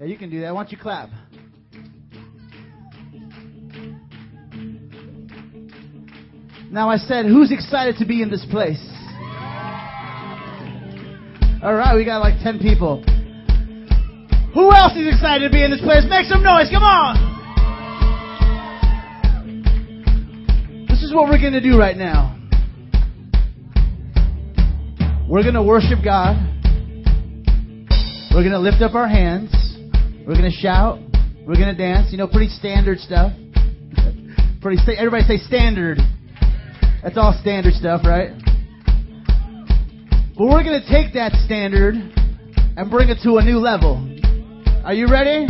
Yeah, you can do that. Why don't you clap? Now I said, who's excited to be in this place? All right, we got like 10 people. Who else is excited to be in this place? Make some noise. Come on. This is what we're going to do right now. We're going to worship God. We're going to lift up our hands. We're going to shout. We're going to dance. You know, pretty standard stuff. Pretty. Everybody say standard. That's all standard stuff, right? But we're going to take that standard and bring it to a new level. Are you ready?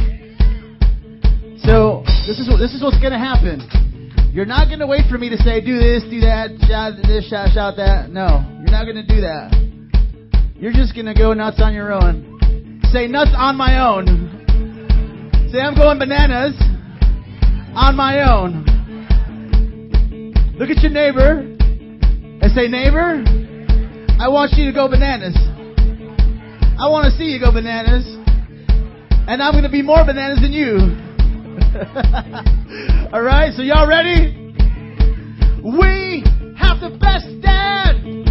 So this is this is what's going to happen. You're not going to wait for me to say do this, do that, shout this, shout, shout that. No, you're not going to do that. You're just going to go nuts on your own. Say nuts on my own. Say I'm going bananas on my own. Look at your neighbor and say, neighbor, I want you to go bananas. I want to see you go bananas. And I'm going to be more bananas than you. All right, so y'all ready? We have the best dad.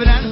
Right,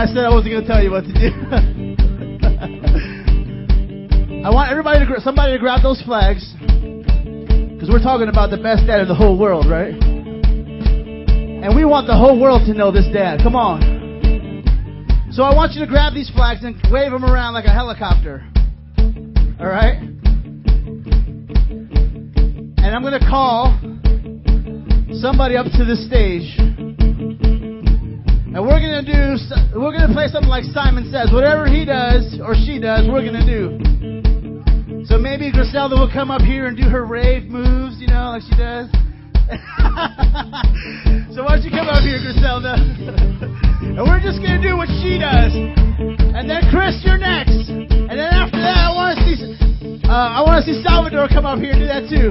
I said I wasn't gonna tell you what to do. I want everybody to, somebody to grab those flags, because we're talking about the best dad in the whole world, right? And we want the whole world to know this dad. Come on. So I want you to grab these flags and wave them around like a helicopter. All right? And I'm going to call somebody up to the stage. And we're going to do we're going to play something like Simon says. Whatever he does or she does, we're going to do. So maybe Griselda will come up here and do her rave moves, you know, like she does. so why don't you come up here, Griselda? and we're just gonna do what she does. And then Chris, you're next. And then after that, I want to see, uh, I want to see Salvador come up here and do that too.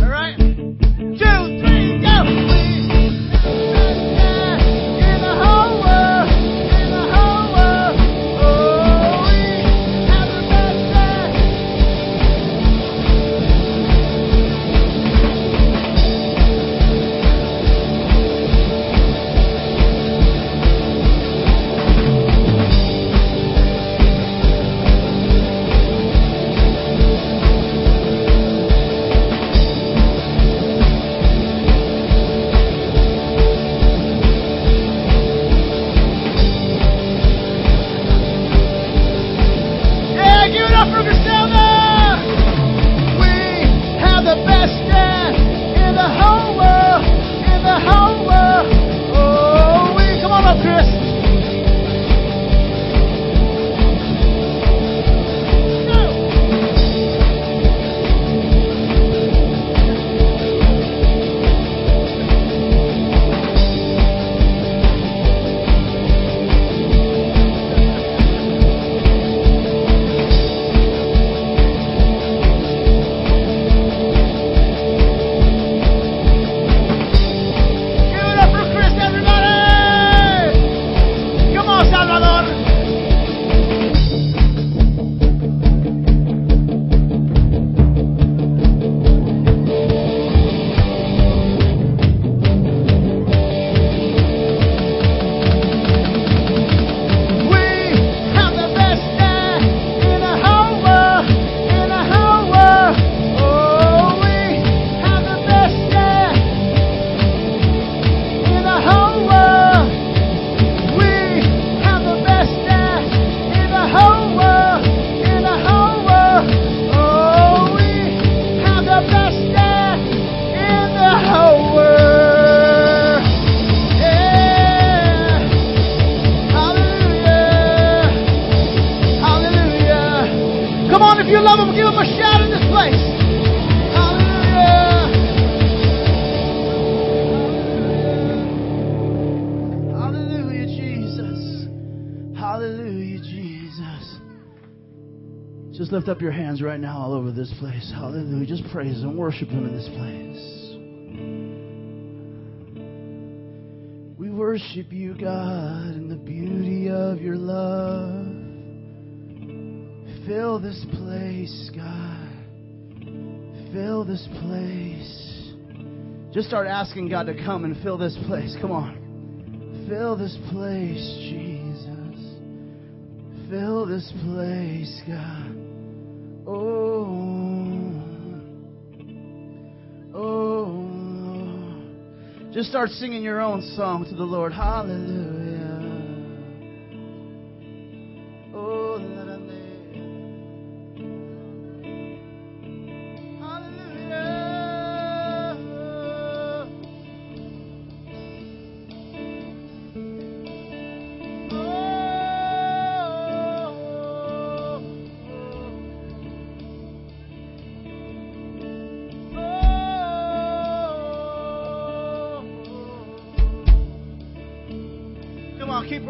All right? Two, three, go! This place. Hallelujah. Just praise and worship Him in this place. We worship you, God, in the beauty of your love. Fill this place, God. Fill this place. Just start asking God to come and fill this place. Come on. Fill this place, Jesus. Fill this place, God. Oh, oh. Oh. Just start singing your own song to the Lord. Hallelujah.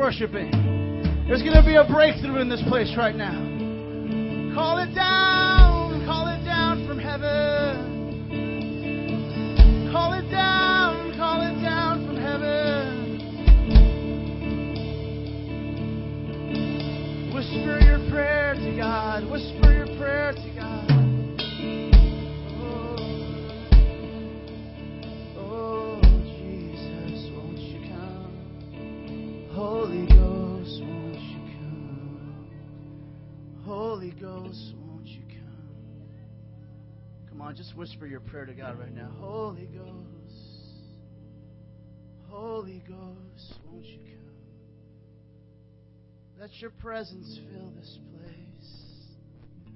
Worshiping. There's going to be a breakthrough in this place right now. Call it down, whisper your prayer to God right now. Holy Ghost, Holy Ghost, won't you come? Let your presence fill this place.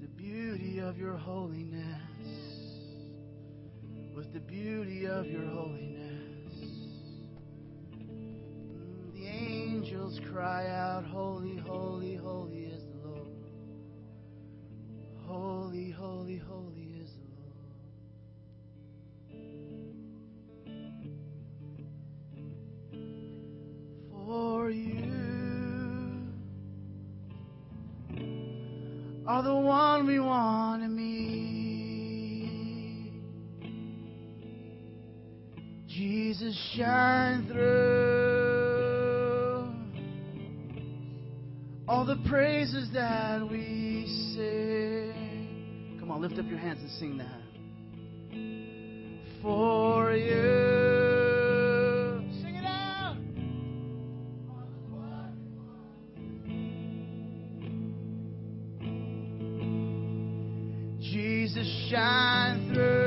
The beauty of your holiness. With the beauty of your holiness. Mm, The angels cry out, Holy, holy, holy is the Lord. Holy, holy, holy for you are the one we want to meet. Jesus, shine through all the praises that we sing. Come on, lift up your hands and sing that. For you. shine through.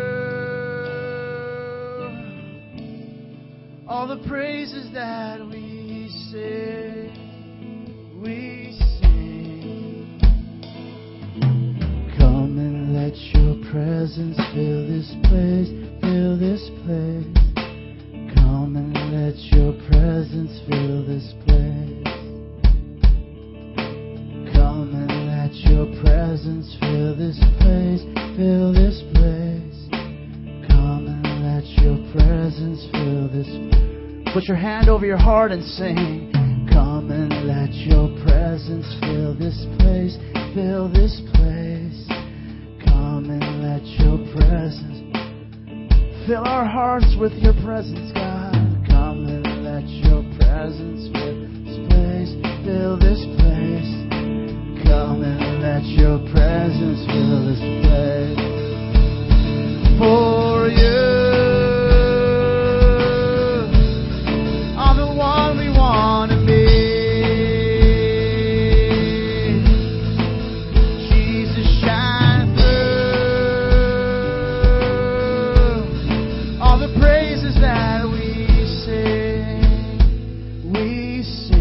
All the praises that we sing, we sing. Come and let your presence fill this place. out and sing. Come and let your presence fill this place, fill this place. Come and let your presence fill our hearts with your presence. peace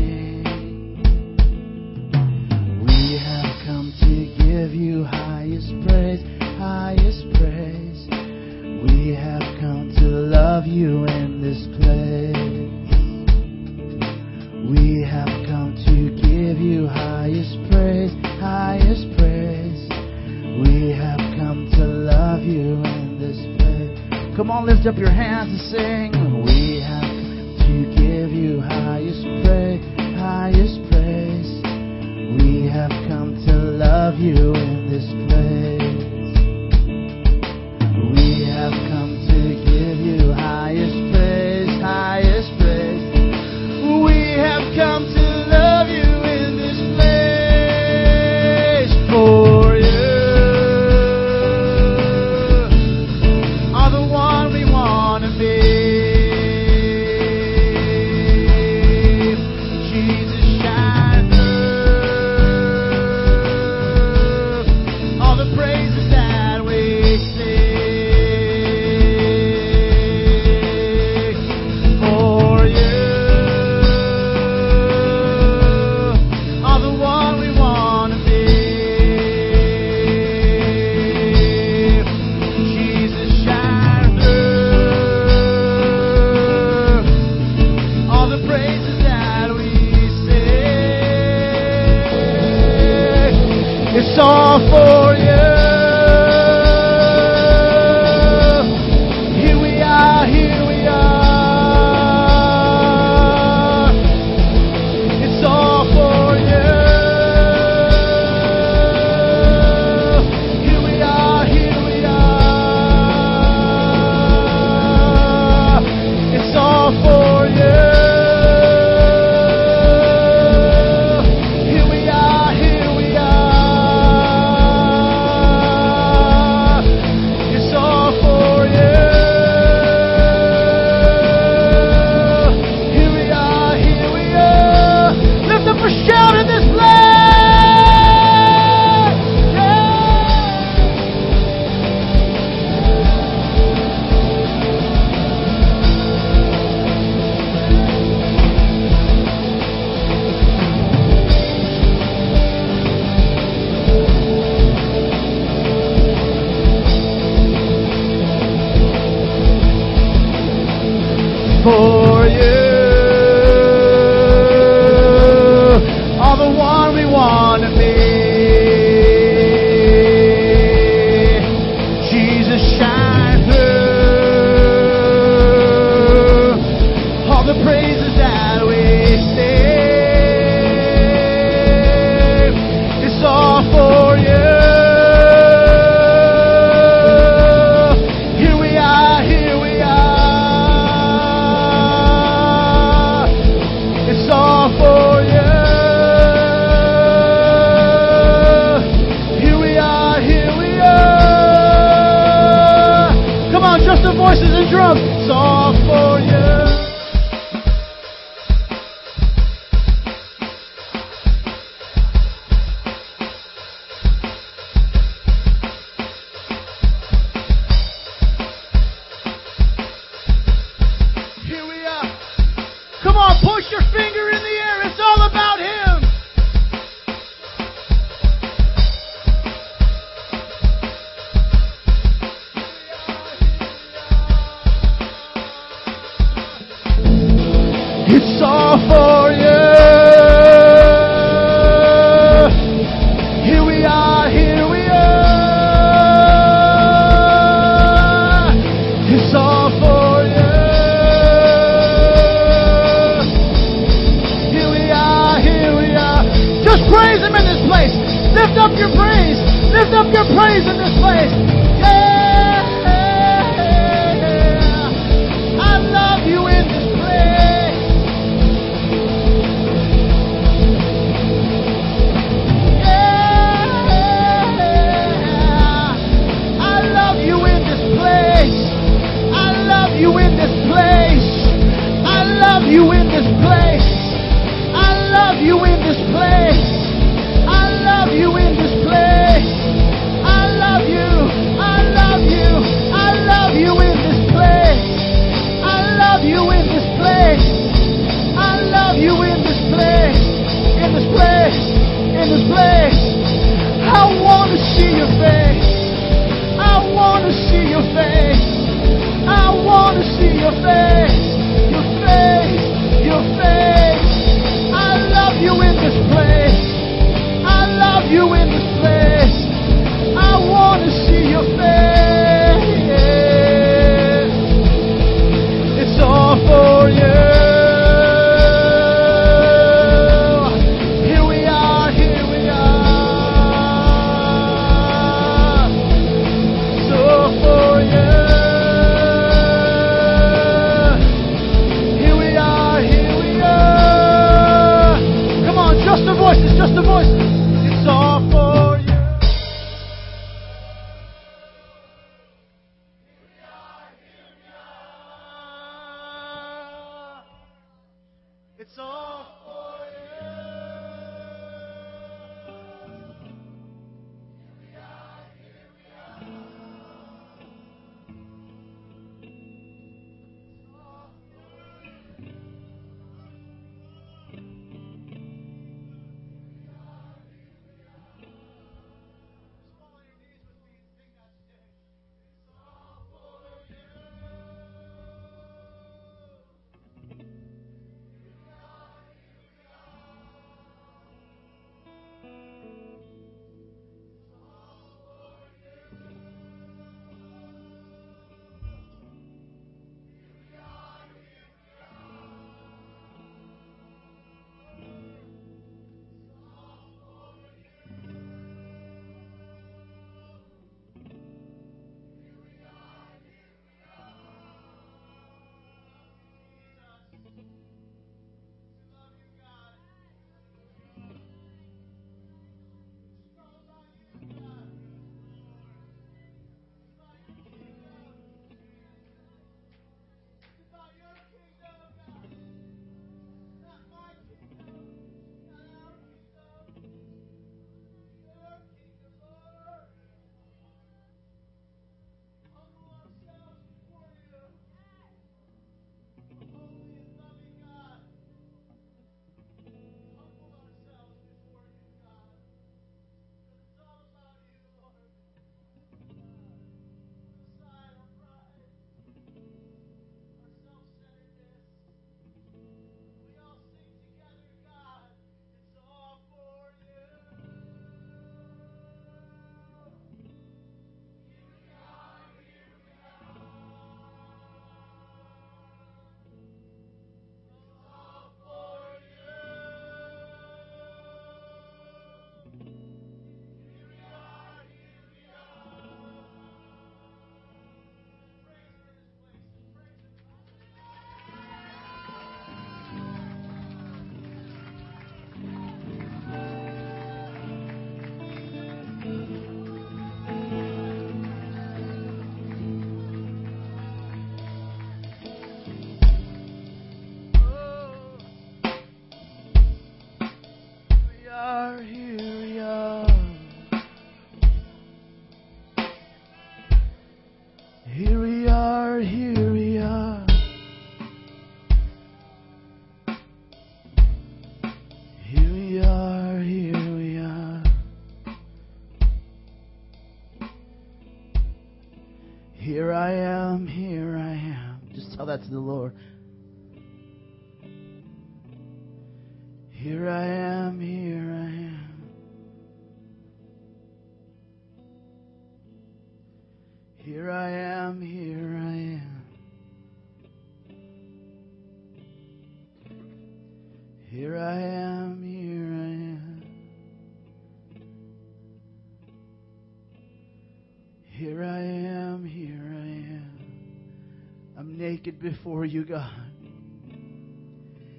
naked before you, God.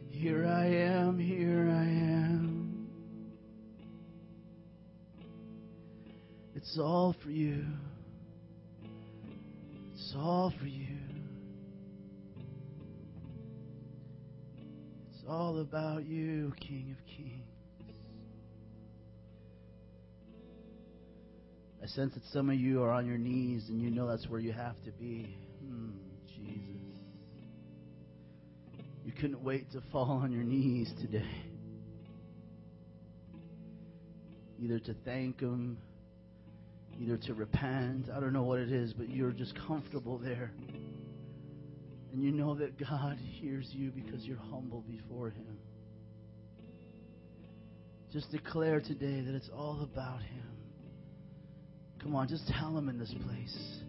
Here I am, here I am. It's all for you. It's all for you. It's all about you, King of Kings. I sense that some of you are on your knees and you know that's where you have to be. Couldn't wait to fall on your knees today. Either to thank Him, either to repent. I don't know what it is, but you're just comfortable there. And you know that God hears you because you're humble before Him. Just declare today that it's all about Him. Come on, just tell Him in this place.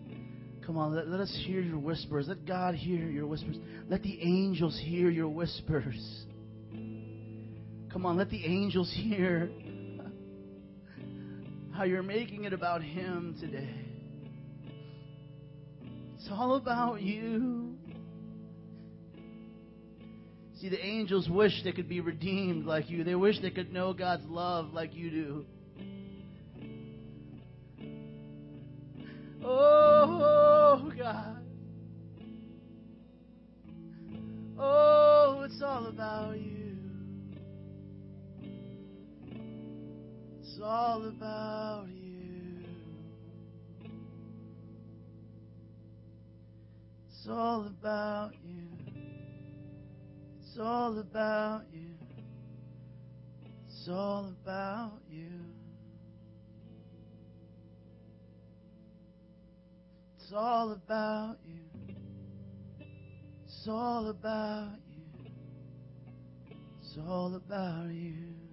Come on, let, let us hear your whispers. Let God hear your whispers. Let the angels hear your whispers. Come on, let the angels hear how you're making it about Him today. It's all about you. See, the angels wish they could be redeemed like you. They wish they could know God's love like you do. Oh, Oh, God. Oh, it's all about you. It's all about you. It's all about you. It's all about you. It's all about you. It's all about you. It's all about you. It's all about you.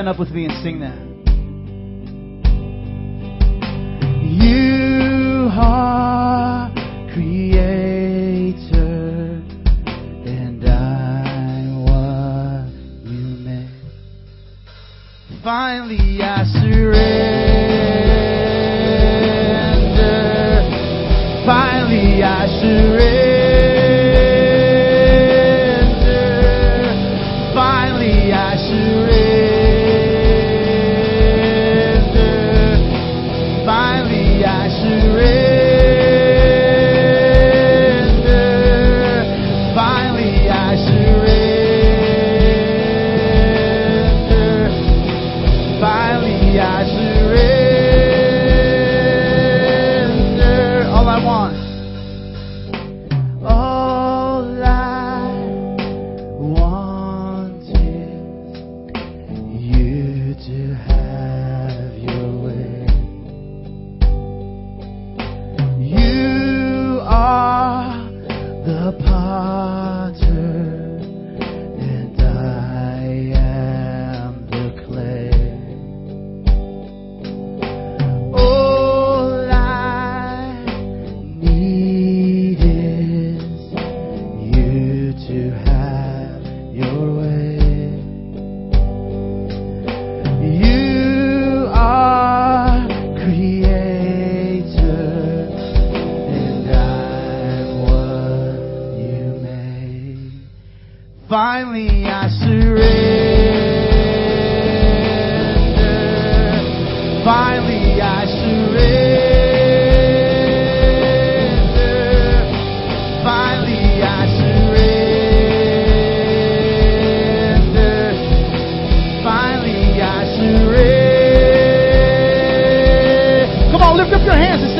stand up with me and sing that? lift up your hands and say,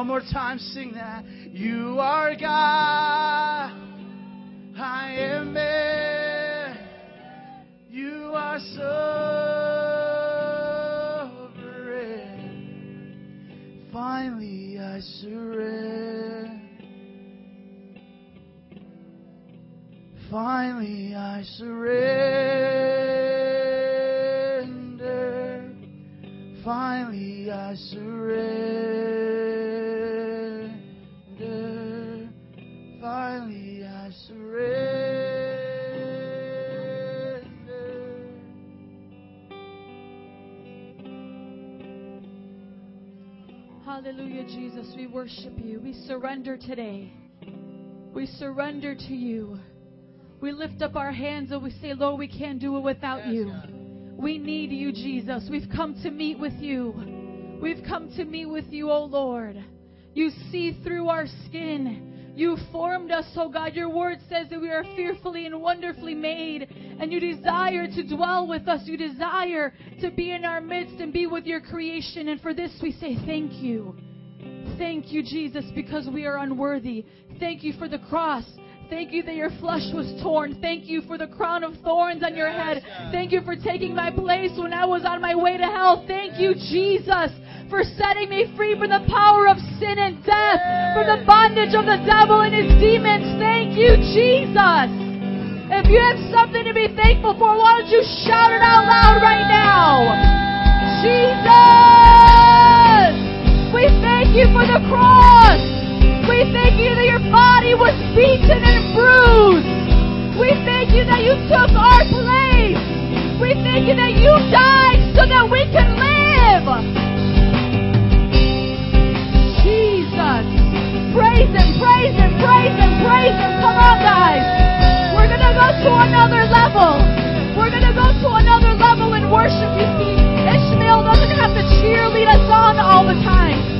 One more time, sing that. You are God. I am man. You are sovereign. Finally, I surrender. Finally, I surrender. Jesus. We worship you. We surrender today. We surrender to you. We lift up our hands and we say, Lord, we can't do it without you. We need you, Jesus. We've come to meet with you. We've come to meet with you, O Lord. You see through our skin. You formed us, oh God. Your word says that we are fearfully and wonderfully made, and you desire to dwell with us. You desire to be in our midst and be with your creation. And for this we say thank you. Thank you, Jesus, because we are unworthy. Thank you for the cross. Thank you that your flesh was torn. Thank you for the crown of thorns on your head. Thank you for taking my place when I was on my way to hell. Thank you, Jesus, for setting me free from the power of sin and death, from the bondage of the devil and his demons. Thank you, Jesus. If you have something to be thankful for, why don't you shout it out loud right now? Jesus! Thank you for the cross. We thank you that your body was beaten and bruised. We thank you that you took our place. We thank you that you died so that we can live. Jesus. Praise him, praise him, praise him, praise him. Come on, guys. We're going to go to another level. We're going to go to another level in worship. You see, Ishmael doesn't have to cheerlead us on all the time.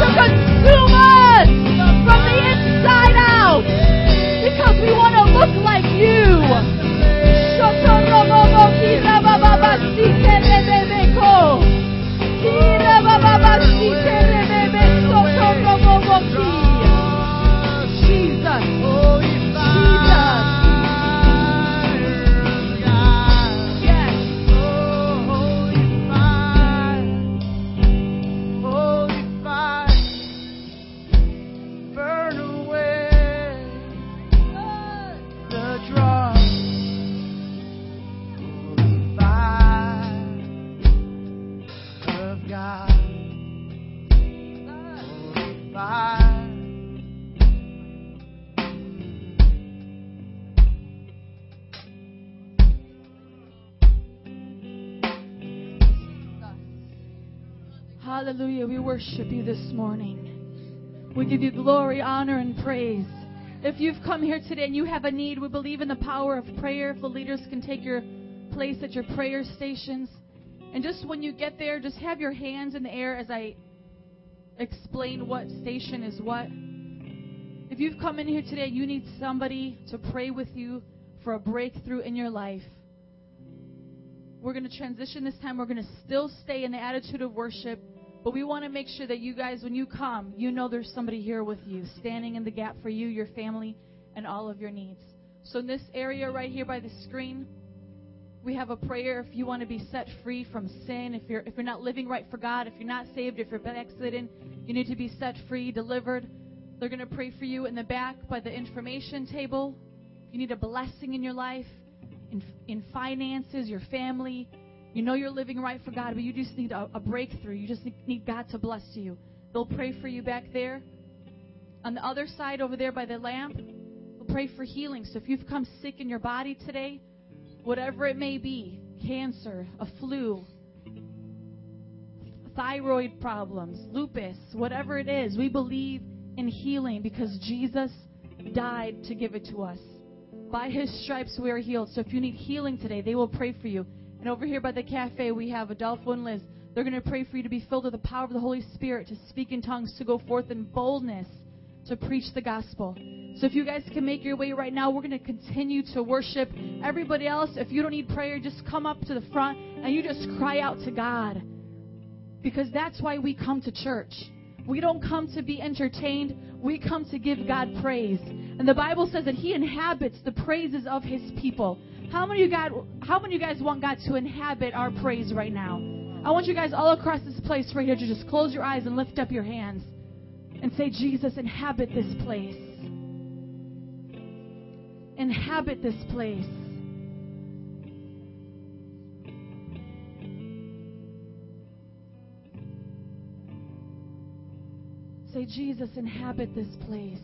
to consume us from the inside out because we want to look like you. Jesus. Oh, Hallelujah. We worship you this morning. We give you glory, honor, and praise. If you've come here today and you have a need, we believe in the power of prayer. If the leaders can take your place at your prayer stations. And just when you get there, just have your hands in the air as I explain what station is what. If you've come in here today, you need somebody to pray with you for a breakthrough in your life. We're going to transition this time. We're going to still stay in the attitude of worship, but we want to make sure that you guys, when you come, you know there's somebody here with you, standing in the gap for you, your family, and all of your needs. So, in this area right here by the screen, we have a prayer if you want to be set free from sin, if you're if you're not living right for God, if you're not saved, if you're backslidden, you need to be set free, delivered. They're going to pray for you in the back by the information table. If You need a blessing in your life, in, in finances, your family. You know you're living right for God, but you just need a, a breakthrough. You just need, God to bless you. They'll pray for you back there. On the other side, over there by the lamp, we'll pray for healing. So if you've come sick in your body today, whatever it may be cancer, a flu, thyroid problems, lupus, whatever it is, we believe in healing because Jesus died to give it to us. By his stripes we are healed. So if you need healing today, they will pray for you. And over here by the cafe, we have Adolfo and Liz. They're going to pray for you to be filled with the power of the Holy Spirit, to speak in tongues, to go forth in boldness, to preach the gospel. So if you guys can make your way right now, we're going to continue to worship. Everybody else, if you don't need prayer, just come up to the front and you just cry out to God. Because that's why we come to church. We don't come to be entertained. We come to give God praise. And the Bible says that He inhabits the praises of His people. How many of you guys, how many of you guys want God to inhabit our praise right now? I want you guys all across this place right here to just close your eyes and lift up your hands and say, Jesus, inhabit this place. Inhabit this place. Say, Jesus, inhabit this place.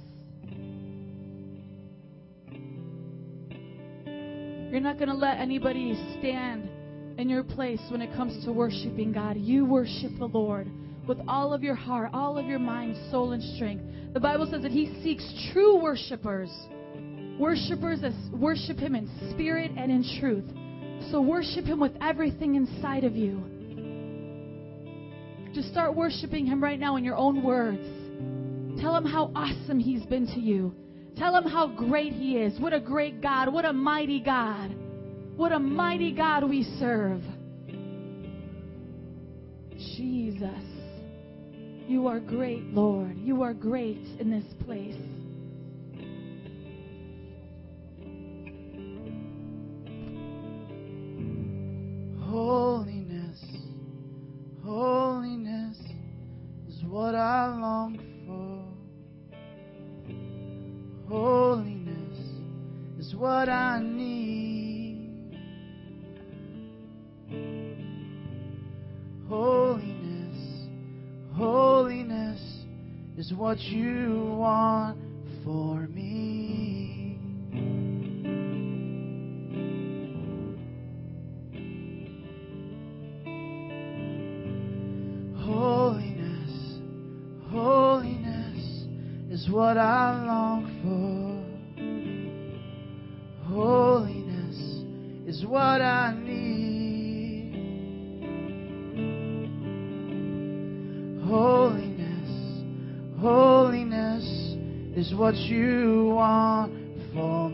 You're not going to let anybody stand in your place when it comes to worshiping God. You worship the Lord with all of your heart, all of your mind, soul, and strength. The Bible says that He seeks true worshipers. Worshipers that worship Him in spirit and in truth. So worship Him with everything inside of you. Just start worshiping Him right now in your own words. Tell Him how awesome He's been to you. Tell Him how great He is. What a great God. What a mighty God. What a mighty God we serve. Jesus. You are great, Lord. You are great in this place. Holiness, holiness is what I long for. Holiness is what I need. Holiness, holiness is what you want for me. Holiness, holiness is what I long what I need. Holiness, holiness is what you want for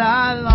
I long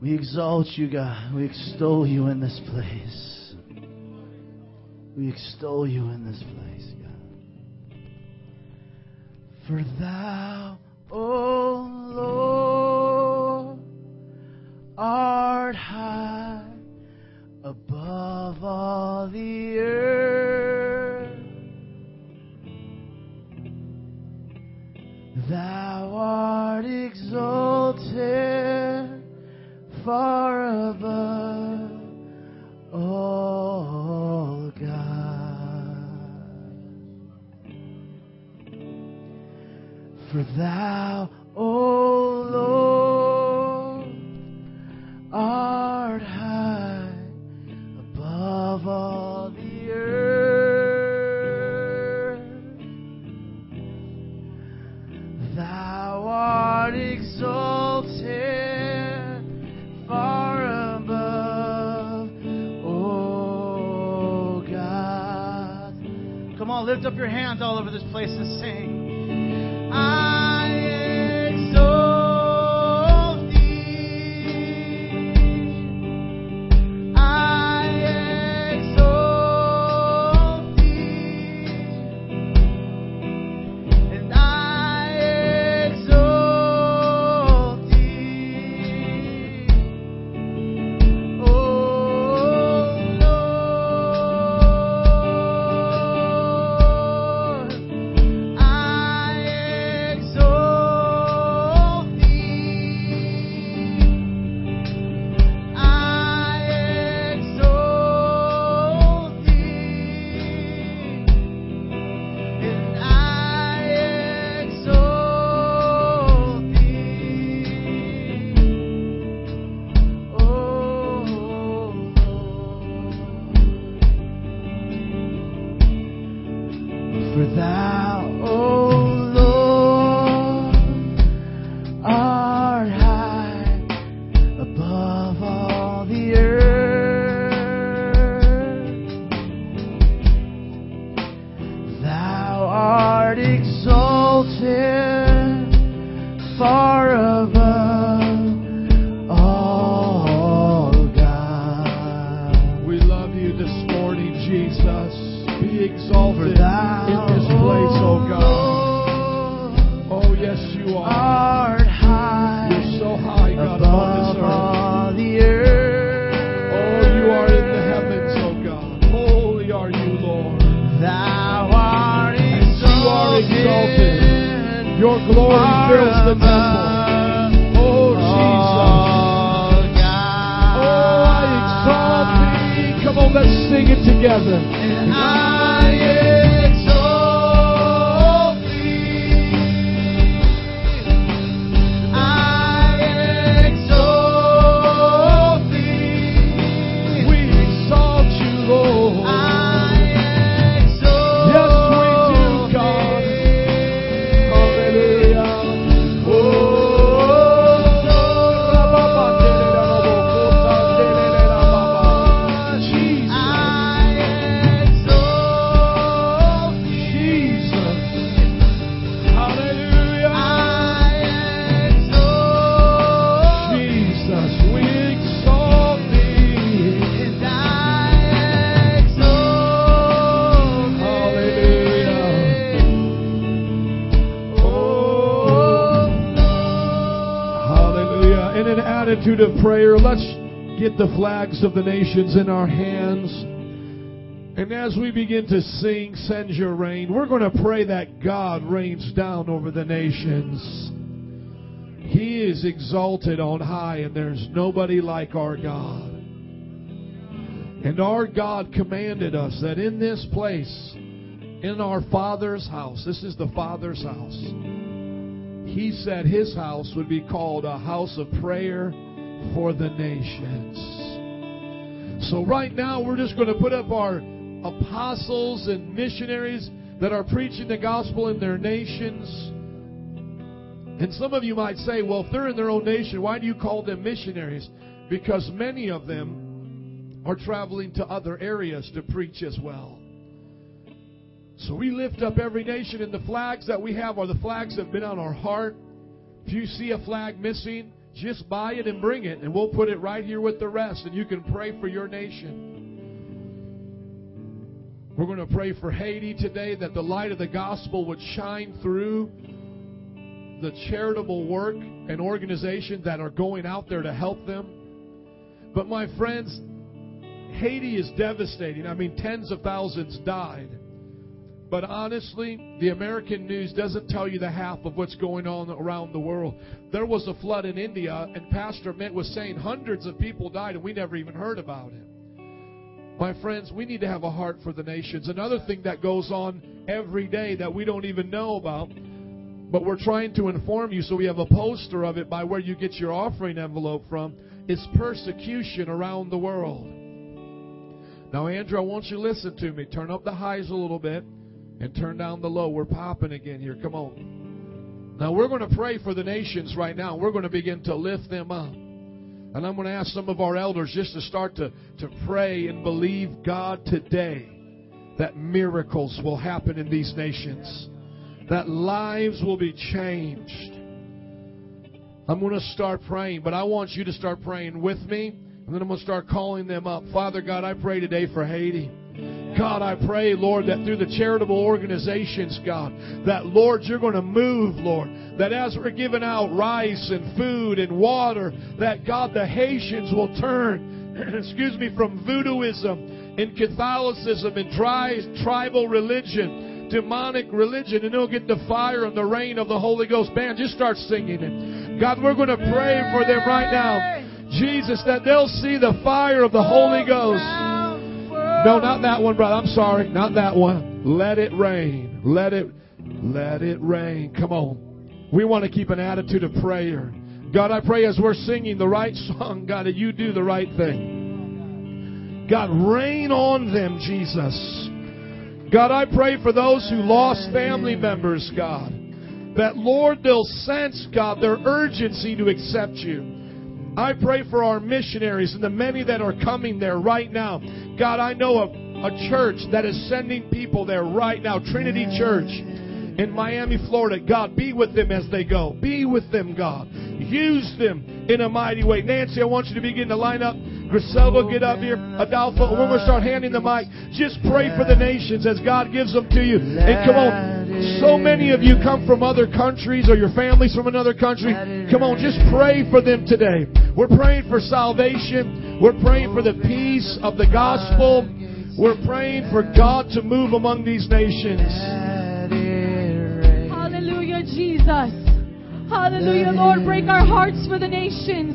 We exalt you, God. We extol you in this place. We extol you in this place, God. For thou, O Lord, art high above all the earth. Far above all God. For thou, lift up your hands all over this place and sing. Lord. The flags of the nations in our hands. And as we begin to sing, Send Your Rain, we're going to pray that God rains down over the nations. He is exalted on high, and there's nobody like our God. And our God commanded us that in this place, in our Father's house, this is the Father's house, He said His house would be called a house of prayer for the nations. So, right now, we're just going to put up our apostles and missionaries that are preaching the gospel in their nations. And some of you might say, well, if they're in their own nation, why do you call them missionaries? Because many of them are traveling to other areas to preach as well. So we lift up every nation, and the flags that we have are the flags that have been on our heart If you see a flag missing, just buy it and bring it, and we'll put it right here with the rest, and you can pray for your nation. We're going to pray for Haiti today that the light of the gospel would shine through the charitable work and organizations that are going out there to help them. But my friends, Haiti is devastating. I mean, tens of thousands died. But honestly, the American news doesn't tell you the half of what's going on around the world. There was a flood in India, and Pastor Mitt was saying hundreds of people died, and we never even heard about it. My friends, we need to have a heart for the nations. Another thing that goes on every day that we don't even know about, but we're trying to inform you so we have a poster of it by where you get your offering envelope from, is persecution around the world. Now, Andrew, I want you to listen to me. Turn up the highs a little bit and turn down the low. We're popping again here. Come on. Now, we're going to pray for the nations right now. We're going to begin to lift them up. And I'm going to ask some of our elders just to start to, to pray and believe God today that miracles will happen in these nations, that lives will be changed. I'm going to start praying, but I want you to start praying with me, and then I'm going to start calling them up. Father God, I pray today for Haiti. God, I pray, Lord, that through the charitable organizations, God, that, Lord, you're going to move, Lord. That as we're giving out rice and food and water, that, God, the Haitians will turn, excuse me, from voodooism and Catholicism and tri- tribal religion, demonic religion, and they'll get the fire and the rain of the Holy Ghost. Man, just start singing it. God, we're going to pray for them right now. Jesus, that they'll see the fire of the Holy Ghost. No, not that one, brother. I'm sorry. Not that one. Let it rain. Let it let it rain. Come on. We want to keep an attitude of prayer. God, I pray as we're singing the right song, God, that you do the right thing. God, rain on them, Jesus. God, I pray for those who lost family members, God, that, Lord, they'll sense, God, their urgency to accept you. I pray for our missionaries and the many that are coming there right now. God, I know a, a church that is sending people there right now, Trinity Church in Miami, Florida. God, be with them as they go. Be with them, God. Use them in a mighty way. Nancy, I want you to begin to line up. Griselda, get up here. Adolfo, when we start handing the mic, just pray for the nations as God gives them to you. And come on, so many of you come from other countries or your families from another country. Come on, just pray for them today. We're praying for salvation. We're praying for the peace of the gospel. We're praying for God to move among these nations. Hallelujah, Jesus. Hallelujah, Lord. Break our hearts for the nations.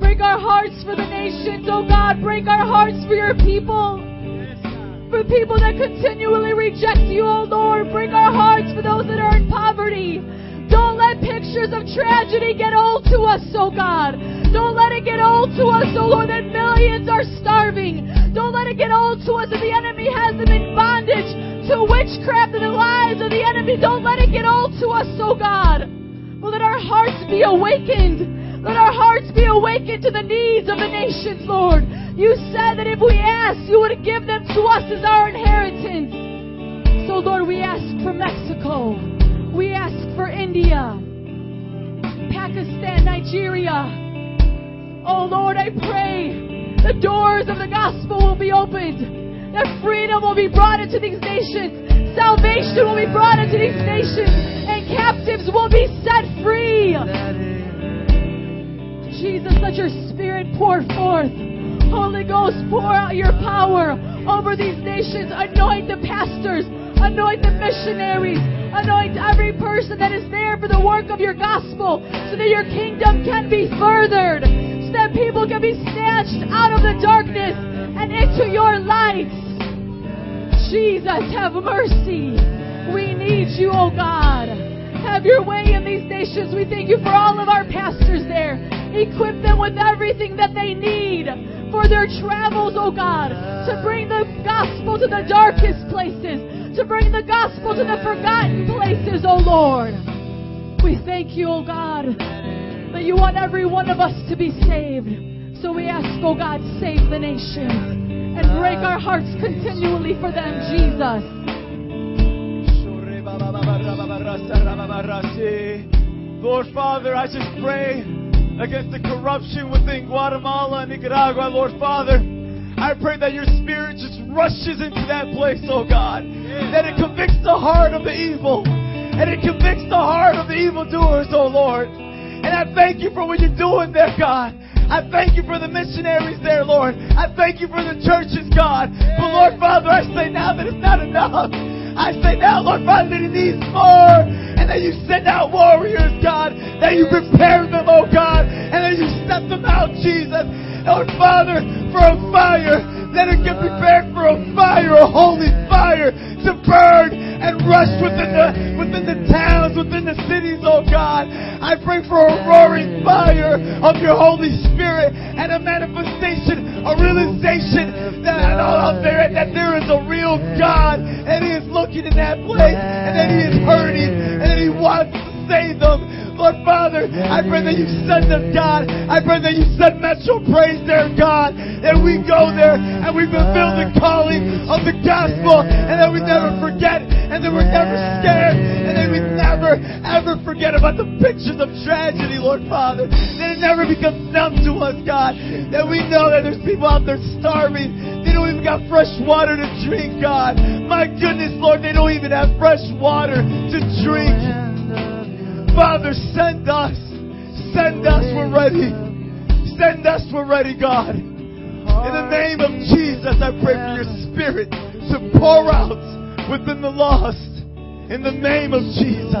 Break our hearts for the nations, oh God. Break our hearts for your people. For people that continually reject you, oh Lord. Break our hearts for those that are in poverty. Don't let pictures of tragedy get old to us, oh God. Don't let it get old to us, oh Lord, that millions are starving. Don't let it get old to us that the enemy has them in bondage to witchcraft and the lies of the enemy. Don't let it get old to us, oh God. But let our hearts be awakened. Let our hearts be awakened to the needs of the nations, Lord. You said that if we ask, you would give them to us as our inheritance. So, Lord, we ask for Mexico. We ask for India, Pakistan, Nigeria. Oh, Lord, I pray the doors of the gospel will be opened, that freedom will be brought into these nations, salvation will be brought into these nations, and captives will be set free. Jesus, let your spirit pour forth. Holy Ghost, pour out your power over these nations. Anoint the pastors, anoint the missionaries, anoint every person that is there for the work of your gospel so that your kingdom can be furthered, so that people can be snatched out of the darkness and into your light. Jesus, have mercy. We need you, oh God. Have your way in these nations. We thank you for all of our pastors there. Equip them with everything that they need for their travels, oh God, to bring the gospel to the darkest places, to bring the gospel to the forgotten places, oh Lord. We thank you, oh God, that you want every one of us to be saved. So we ask, oh God, save the nation and break our hearts continually for them, Jesus. Lord Father, I just pray against the corruption within Guatemala and Nicaragua, Lord Father. I pray that your spirit just rushes into that place, oh God. That it convicts the heart of the evil. And it convicts the heart of the evildoers, oh Lord. And I thank you for what you're doing there, God. I thank you for the missionaries there, Lord. I thank you for the churches, God. But Lord Father, I say now that it's not enough. I say now, Lord Father, that needs more. And that you send out warriors, God. That you prepare them, oh God. And that you set them out, Jesus. Lord Father, for a fire. Let it get prepared for a fire, a holy fire to burn and rush within the within the towns, within the cities, oh God. I pray for a roaring fire of your Holy Spirit and a manifestation, a realization that out there that there is a real God and He is looking in that place and that He is hurting and that He wants to save them. Lord Father, I pray that you send them, God. I pray that you send Metro Praise there, God. And we go there and we fulfill the calling of the gospel and that we never forget and that we're never scared and that we never ever forget about the pictures of tragedy, Lord Father. That it never becomes numb to us, God. That we know that there's people out there starving. They don't even got fresh water to drink, God. My goodness, Lord, they don't even have fresh water to drink. Father, send us. Send us, we're ready. Send us, we're ready, God. In the name of Jesus, I pray for your spirit to pour out within the lost. In the name of Jesus.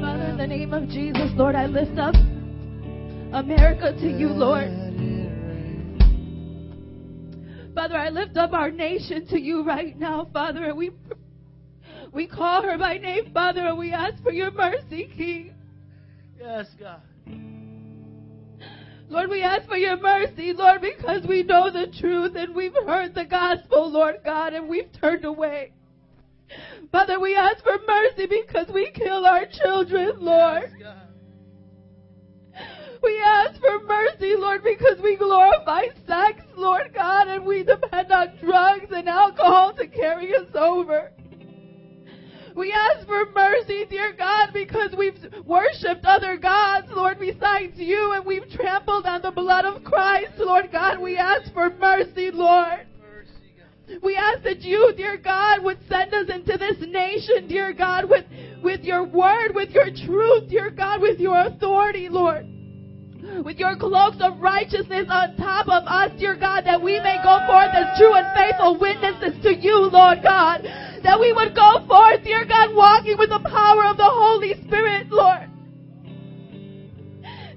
Father, in the name of Jesus, Lord, I lift up America to you, Lord. Father, I lift up our nation to you right now, Father, and we we call her by name, Father, and we ask for your mercy, King. Yes, God. Lord, we ask for your mercy, Lord, because we know the truth and we've heard the gospel, Lord God, and we've turned away. Father, we ask for mercy because we kill our children, Lord. We ask for mercy, Lord, because we glorify sex, Lord God, and we depend on drugs and alcohol to carry us over. We ask for mercy, dear God, because we've worshiped other gods, Lord, besides you, and we've trampled on the blood of Christ, Lord God. We ask for mercy, Lord. We ask that you, dear God, would send us into this nation, dear God, with, with your word, with your truth, dear God, with your authority, Lord. With your cloaks of righteousness on top of us, dear God, that we may go forth as true and faithful witnesses to you, Lord God. That we would go forth, dear God, walking with the power of the Holy Spirit, Lord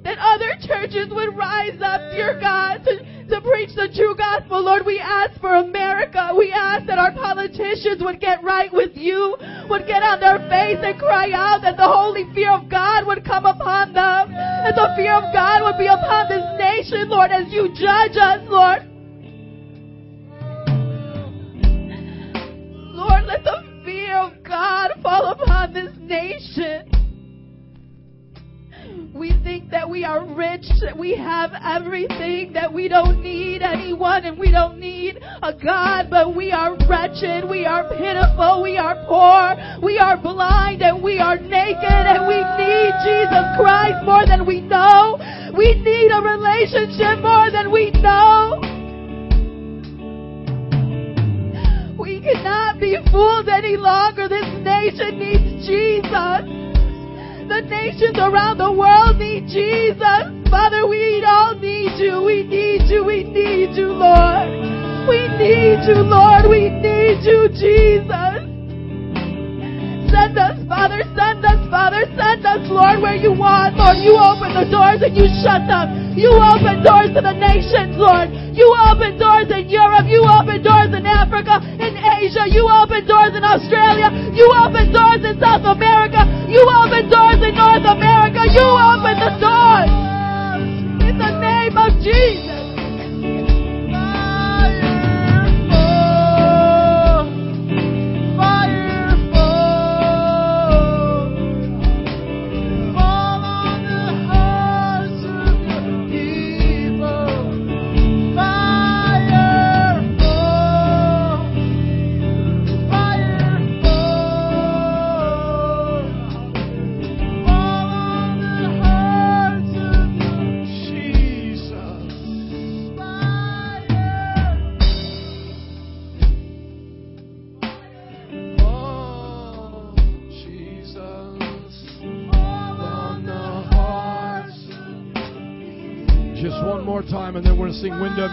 that other churches would rise up, dear God, to, to preach the true gospel. Lord, we ask for America. We ask that our politicians would get right with you, would get on their face and cry out that the holy fear of God would come upon them, and the fear of God would be upon this nation, Lord, as you judge us, Lord. Lord, let the fear of God fall upon this nation. We think that we are rich, that we have everything, that we don't need anyone and we don't need a God, but we are wretched, we are pitiful, we are poor, we are blind, and we are naked, and we need Jesus Christ more than we know. We need a relationship more than we know. We cannot be fooled any longer. This nation needs Jesus. The nations around the world need Jesus. Father, we all need you. We need you. We need you, Lord. We need you, Lord. We need you, Jesus. Send us, Father. Send us, Father. Send us, Lord, where you want. Lord, you open the doors and you shut them. You open doors to the nations, Lord. You open doors in Europe. You open doors in Africa, in Asia. You open doors in Australia. You open doors in South America. You open doors in North America. You open the doors. In the name of Jesus.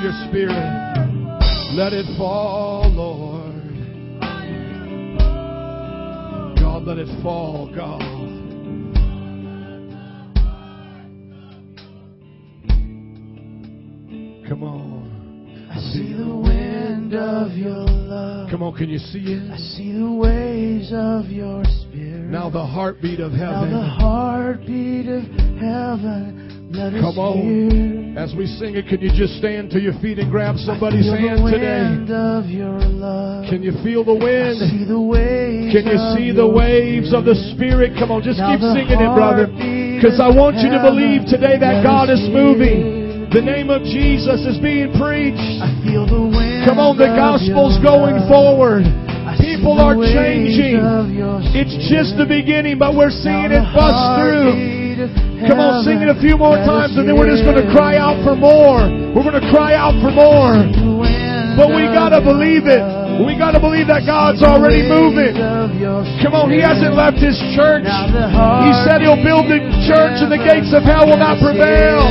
Your Spirit. Let it fall, Lord. God, let it fall, God. Come on. I see the wind of your love. Come on, can you see it? I see the waves of your spirit. Now the heartbeat of heaven. Now the heartbeat of heaven. Come on. As we sing it, can you just stand to your feet and grab somebody's hand today? of your love. Can you feel the wind? see the waves. Can you see the waves of the spirit. Come on, just keep singing it, brother. Because I want you to believe today that God is moving. The name of Jesus is being preached. I feel the wind. Come on, the gospel's going forward. People are changing. It's just the beginning, but we're seeing it bust through. Come on, sing it a few more times, and then we're just going to cry out for more. We're going to cry out for more. But we got to believe it. We got to believe that God's already moving. Come on, He hasn't left His church. He said He'll build the church and the gates of hell will not prevail.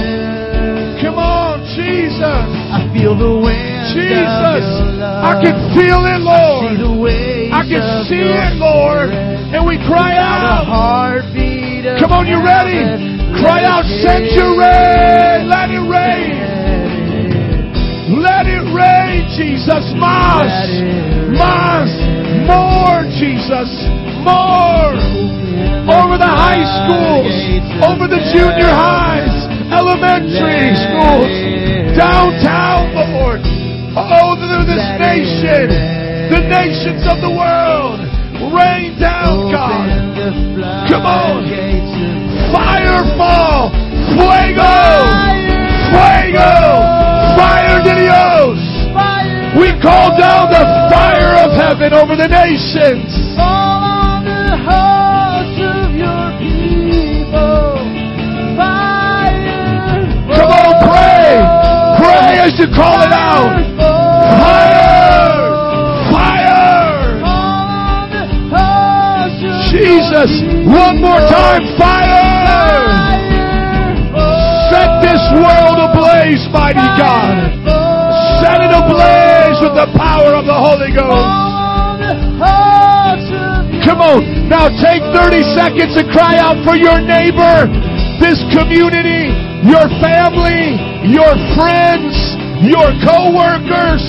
Come on, Jesus. I feel the wind. Jesus. Of your love. I can feel it, Lord. I can see it, Lord. And we cry out. Come on, you ready? Cry out, us send your hear. rain. Let it rain. Let it rain, Jesus. Mas. Mas. More, Jesus. More. Over the high schools. Over the junior highs. Elementary schools. Downtown, Lord. Oh, through this nation. The nations of the world. Rain down, God. Come on. Fire fall. Fuego. Fuego. Fire de Dios. We call down the fire of heaven over the nations. Come on, pray. Pray as you call it out. Fire. Jesus. One more time. Fire. Set this world ablaze, mighty God. Set it ablaze with the power of the Holy Ghost. Come on, now take 30 seconds and cry out for your neighbor, this community, your family, your friends, your co-workers.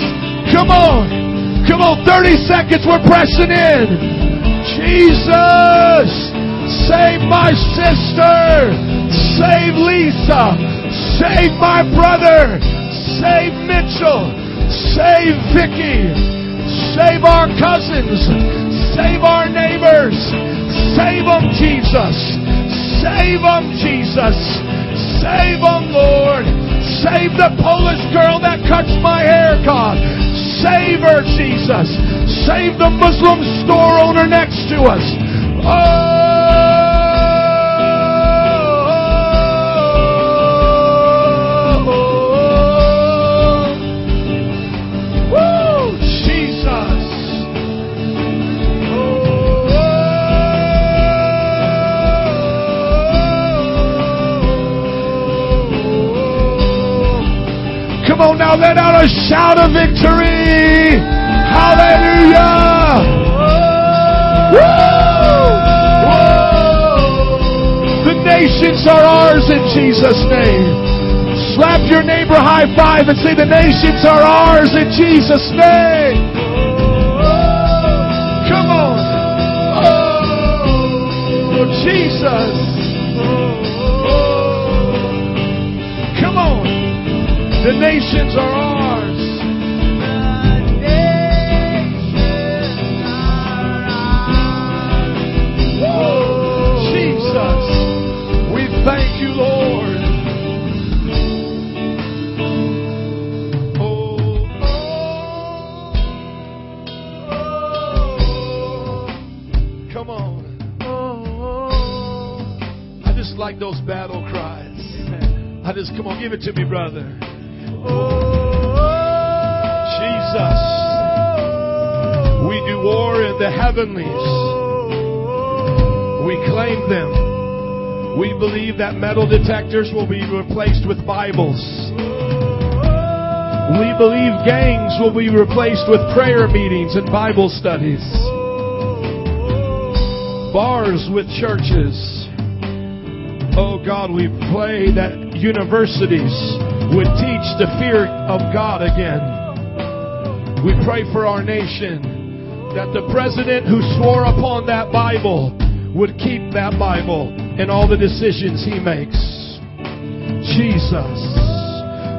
Come on, come on, 30 seconds, we're pressing in. Jesus, save my sister, save Lisa, save my brother, save Mitchell, save Vicky, save our cousins, save our neighbors, save them, Jesus, save them, Jesus, save them, Lord, save the Polish girl that cuts my hair, God, save her, Jesus, save the Muslim store owner next to us. Oh! Oh. Come on now, let out a shout of victory! Hallelujah! Woo! The nations are ours in Jesus' name. Slap your neighbor high five and say, The nations are ours in Jesus' name. Come on. Oh, oh Jesus. Oh, oh, Come on. The nations are to me, brother. Oh, Jesus. We do war in the heavenlies. We claim them. We believe that metal detectors will be replaced with Bibles. We believe gangs will be replaced with prayer meetings and Bible studies. Bars with churches. Oh God, we pray that universities would teach the fear of God again. We pray for our nation that the president who swore upon that Bible would keep that Bible in all the decisions he makes. Jesus.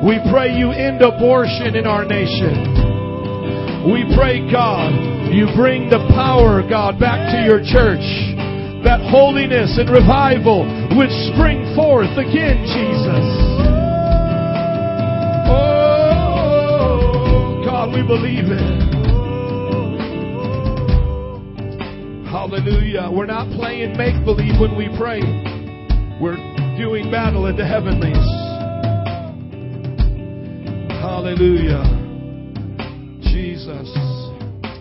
We pray you end abortion in our nation. We pray, God, you bring the power, God, back to your church. That holiness and revival would spring forth again, Jesus. Oh, God, we believe it. Hallelujah. We're not playing make believe when we pray. We're doing battle in the heavenlies. Hallelujah. Jesus.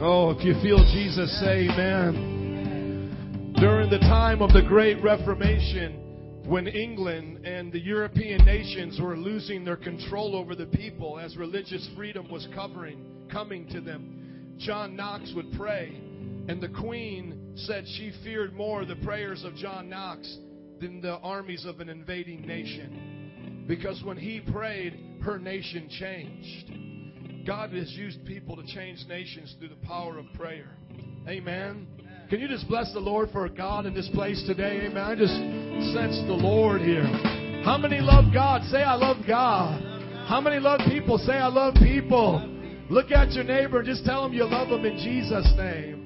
Oh, if you feel Jesus, say amen. During the time of the Great Reformation, when England and the European nations were losing their control over the people as religious freedom was covering, coming to them, John Knox would pray, and the Queen said she feared more the prayers of John Knox than the armies of an invading nation. Because when he prayed, her nation changed. God has used people to change nations through the power of prayer. Amen. Can you just bless the Lord for God in this place today? Amen. I just sense the Lord here. How many love God? Say, I love God. How many love people? Say, I love people. Look at your neighbor and just tell them you love them in Jesus' name.